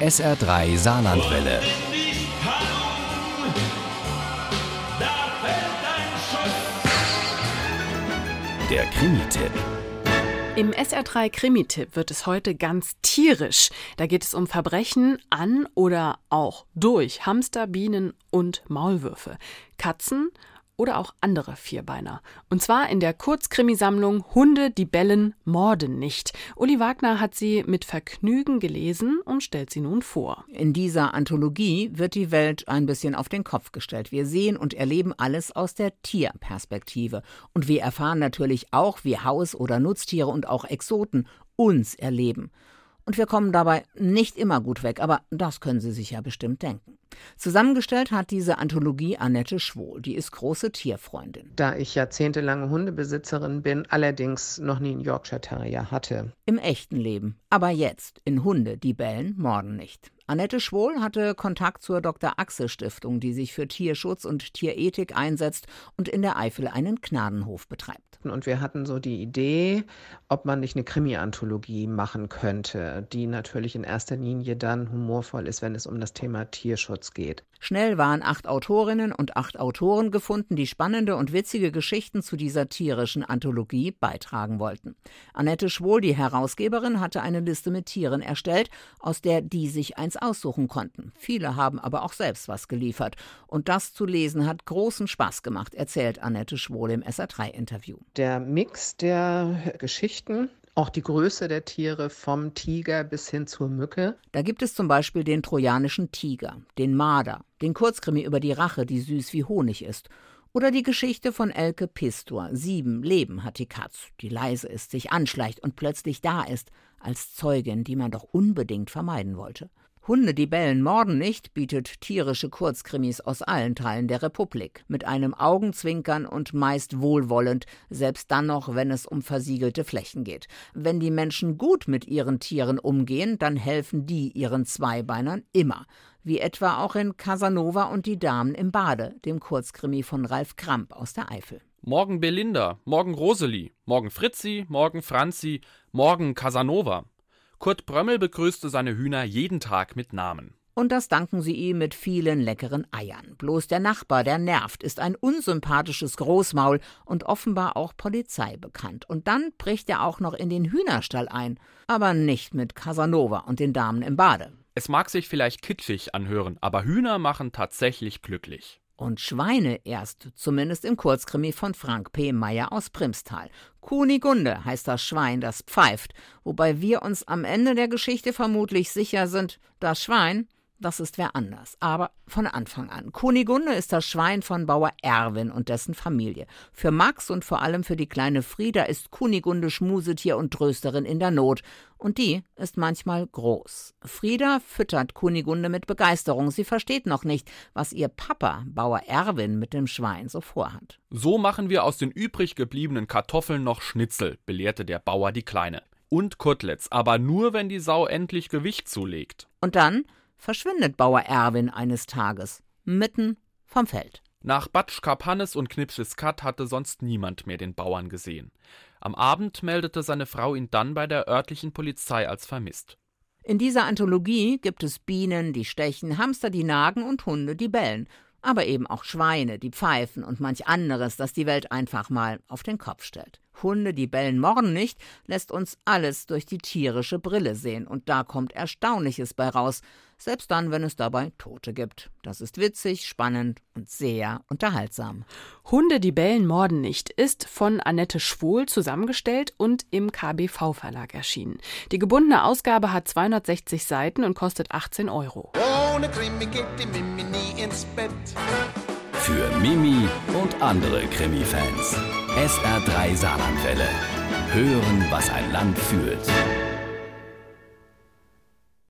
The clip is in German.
SR3 Saarlandwelle. Der Krimi-Tipp. Im SR3 Krimi-Tipp wird es heute ganz tierisch. Da geht es um Verbrechen an oder auch durch Hamster, Bienen und Maulwürfe, Katzen oder auch andere Vierbeiner. Und zwar in der Kurzkrimisammlung Hunde, die bellen, morden nicht. Uli Wagner hat sie mit Vergnügen gelesen und stellt sie nun vor. In dieser Anthologie wird die Welt ein bisschen auf den Kopf gestellt. Wir sehen und erleben alles aus der Tierperspektive. Und wir erfahren natürlich auch, wie Haus- oder Nutztiere und auch Exoten uns erleben. Und wir kommen dabei nicht immer gut weg, aber das können Sie sich ja bestimmt denken. Zusammengestellt hat diese Anthologie Annette Schwohl. Die ist große Tierfreundin. Da ich jahrzehntelange Hundebesitzerin bin, allerdings noch nie einen Yorkshire Terrier hatte. Im echten Leben. Aber jetzt in Hunde, die bellen, morden nicht. Annette Schwohl hatte Kontakt zur Dr. Axel Stiftung, die sich für Tierschutz und Tierethik einsetzt und in der Eifel einen Gnadenhof betreibt. Und wir hatten so die Idee, ob man nicht eine Krimi-Anthologie machen könnte, die natürlich in erster Linie dann humorvoll ist, wenn es um das Thema Tierschutz geht. Schnell waren acht Autorinnen und acht Autoren gefunden, die spannende und witzige Geschichten zu dieser tierischen Anthologie beitragen wollten. Annette Schwohl, die Herausgeberin, hatte eine Liste mit Tieren erstellt, aus der die sich eins aussuchen konnten. Viele haben aber auch selbst was geliefert. Und das zu lesen hat großen Spaß gemacht, erzählt Annette Schwohl im SR3-Interview. Der Mix der Geschichten auch die Größe der Tiere vom Tiger bis hin zur Mücke. Da gibt es zum Beispiel den trojanischen Tiger, den Marder, den Kurzkrimi über die Rache, die süß wie Honig ist. Oder die Geschichte von Elke Pistor. Sieben Leben hat die Katz, die leise ist, sich anschleicht und plötzlich da ist, als Zeugin, die man doch unbedingt vermeiden wollte. Hunde, die bellen, morden nicht bietet tierische Kurzkrimis aus allen Teilen der Republik, mit einem Augenzwinkern und meist wohlwollend, selbst dann noch, wenn es um versiegelte Flächen geht. Wenn die Menschen gut mit ihren Tieren umgehen, dann helfen die ihren Zweibeinern immer, wie etwa auch in Casanova und die Damen im Bade, dem Kurzkrimi von Ralf Kramp aus der Eifel. Morgen Belinda, morgen Rosalie, morgen Fritzi, morgen Franzi, morgen Casanova. Kurt Brömmel begrüßte seine Hühner jeden Tag mit Namen. Und das danken sie ihm mit vielen leckeren Eiern. Bloß der Nachbar, der nervt, ist ein unsympathisches Großmaul und offenbar auch Polizei bekannt. Und dann bricht er auch noch in den Hühnerstall ein. Aber nicht mit Casanova und den Damen im Bade. Es mag sich vielleicht kitschig anhören, aber Hühner machen tatsächlich glücklich. Und Schweine erst, zumindest im Kurzkrimi von Frank P. Meyer aus Primstal. Kunigunde heißt das Schwein, das pfeift, wobei wir uns am Ende der Geschichte vermutlich sicher sind, das Schwein das ist wer anders. Aber von Anfang an. Kunigunde ist das Schwein von Bauer Erwin und dessen Familie. Für Max und vor allem für die kleine Frieda ist Kunigunde Schmusetier und Trösterin in der Not. Und die ist manchmal groß. Frieda füttert Kunigunde mit Begeisterung. Sie versteht noch nicht, was ihr Papa, Bauer Erwin, mit dem Schwein so vorhat. So machen wir aus den übrig gebliebenen Kartoffeln noch Schnitzel, belehrte der Bauer die Kleine. Und Koteletts, aber nur, wenn die Sau endlich Gewicht zulegt. Und dann verschwindet Bauer Erwin eines Tages mitten vom Feld. Nach Batsch Karpannes und Knipschis Kat hatte sonst niemand mehr den Bauern gesehen. Am Abend meldete seine Frau ihn dann bei der örtlichen Polizei als vermisst. In dieser Anthologie gibt es Bienen, die stechen, Hamster, die nagen und Hunde, die bellen, aber eben auch Schweine, die pfeifen und manch anderes, das die Welt einfach mal auf den Kopf stellt. Hunde, die bellen, morden nicht, lässt uns alles durch die tierische Brille sehen. Und da kommt Erstaunliches bei raus, selbst dann, wenn es dabei Tote gibt. Das ist witzig, spannend und sehr unterhaltsam. Hunde, die bellen, morden nicht ist von Annette Schwohl zusammengestellt und im KBV-Verlag erschienen. Die gebundene Ausgabe hat 260 Seiten und kostet 18 Euro. Ohne Krimi geht die Mimi nie ins Bett. Für Mimi und andere Krimi-Fans. SR3 Saarlandwelle. Hören, was ein Land fühlt.